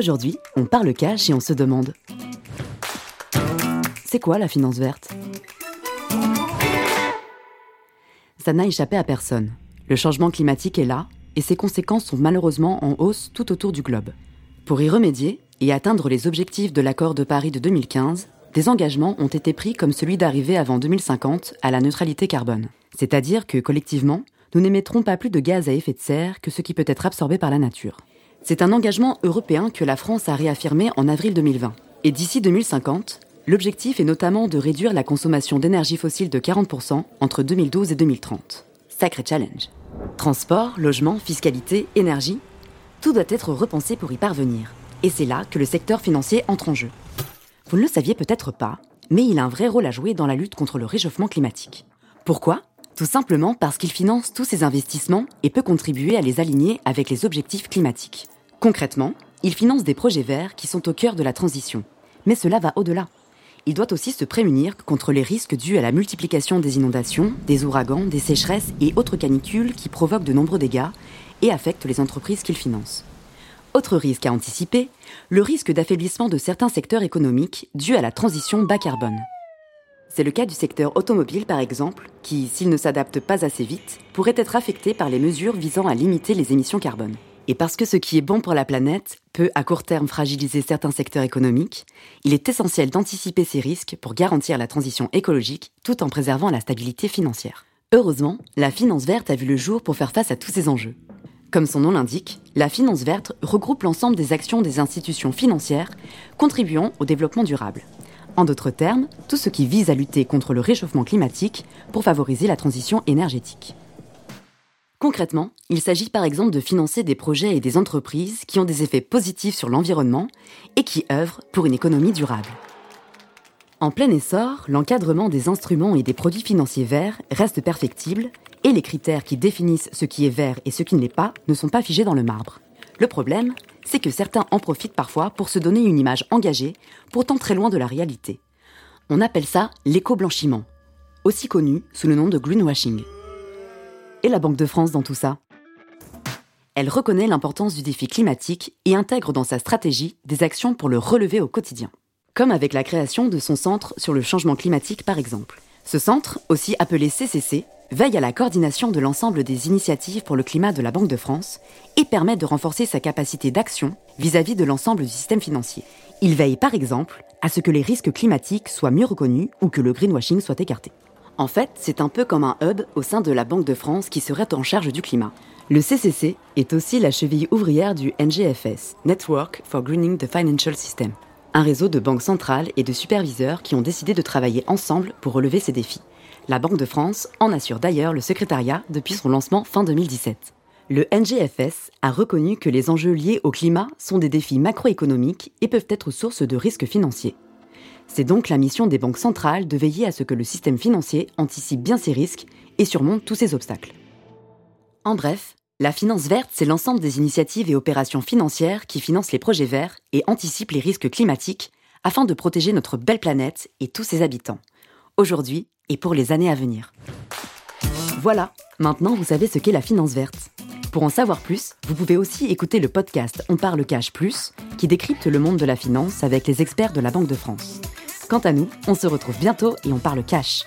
Aujourd'hui, on parle cash et on se demande C'est quoi la finance verte? Ça n'a échappé à personne. Le changement climatique est là et ses conséquences sont malheureusement en hausse tout autour du globe. Pour y remédier et atteindre les objectifs de l'accord de Paris de 2015, des engagements ont été pris comme celui d'arriver avant 2050 à la neutralité carbone. C'est-à-dire que collectivement, nous n'émettrons pas plus de gaz à effet de serre que ce qui peut être absorbé par la nature. C'est un engagement européen que la France a réaffirmé en avril 2020. Et d'ici 2050, l'objectif est notamment de réduire la consommation d'énergie fossile de 40% entre 2012 et 2030. Sacré challenge. Transport, logement, fiscalité, énergie, tout doit être repensé pour y parvenir. Et c'est là que le secteur financier entre en jeu. Vous ne le saviez peut-être pas, mais il a un vrai rôle à jouer dans la lutte contre le réchauffement climatique. Pourquoi? Tout simplement parce qu'il finance tous ces investissements et peut contribuer à les aligner avec les objectifs climatiques. Concrètement, il finance des projets verts qui sont au cœur de la transition. Mais cela va au-delà. Il doit aussi se prémunir contre les risques dus à la multiplication des inondations, des ouragans, des sécheresses et autres canicules qui provoquent de nombreux dégâts et affectent les entreprises qu'il finance. Autre risque à anticiper, le risque d'affaiblissement de certains secteurs économiques dû à la transition bas carbone. C'est le cas du secteur automobile par exemple, qui, s'il ne s'adapte pas assez vite, pourrait être affecté par les mesures visant à limiter les émissions carbone. Et parce que ce qui est bon pour la planète peut à court terme fragiliser certains secteurs économiques, il est essentiel d'anticiper ces risques pour garantir la transition écologique tout en préservant la stabilité financière. Heureusement, la finance verte a vu le jour pour faire face à tous ces enjeux. Comme son nom l'indique, la finance verte regroupe l'ensemble des actions des institutions financières contribuant au développement durable. En d'autres termes, tout ce qui vise à lutter contre le réchauffement climatique pour favoriser la transition énergétique. Concrètement, il s'agit par exemple de financer des projets et des entreprises qui ont des effets positifs sur l'environnement et qui œuvrent pour une économie durable. En plein essor, l'encadrement des instruments et des produits financiers verts reste perfectible et les critères qui définissent ce qui est vert et ce qui ne l'est pas ne sont pas figés dans le marbre. Le problème, c'est que certains en profitent parfois pour se donner une image engagée, pourtant très loin de la réalité. On appelle ça l'éco-blanchiment, aussi connu sous le nom de greenwashing. Et la Banque de France dans tout ça Elle reconnaît l'importance du défi climatique et intègre dans sa stratégie des actions pour le relever au quotidien. Comme avec la création de son centre sur le changement climatique par exemple. Ce centre, aussi appelé CCC, veille à la coordination de l'ensemble des initiatives pour le climat de la Banque de France et permet de renforcer sa capacité d'action vis-à-vis de l'ensemble du système financier. Il veille par exemple à ce que les risques climatiques soient mieux reconnus ou que le greenwashing soit écarté. En fait, c'est un peu comme un hub au sein de la Banque de France qui serait en charge du climat. Le CCC est aussi la cheville ouvrière du NGFS, Network for Greening the Financial System, un réseau de banques centrales et de superviseurs qui ont décidé de travailler ensemble pour relever ces défis. La Banque de France en assure d'ailleurs le secrétariat depuis son lancement fin 2017. Le NGFS a reconnu que les enjeux liés au climat sont des défis macroéconomiques et peuvent être source de risques financiers. C'est donc la mission des banques centrales de veiller à ce que le système financier anticipe bien ces risques et surmonte tous ces obstacles. En bref, la finance verte, c'est l'ensemble des initiatives et opérations financières qui financent les projets verts et anticipent les risques climatiques afin de protéger notre belle planète et tous ses habitants aujourd'hui et pour les années à venir. Voilà, maintenant vous savez ce qu'est la finance verte. Pour en savoir plus, vous pouvez aussi écouter le podcast On parle cash plus, qui décrypte le monde de la finance avec les experts de la Banque de France. Quant à nous, on se retrouve bientôt et on parle cash.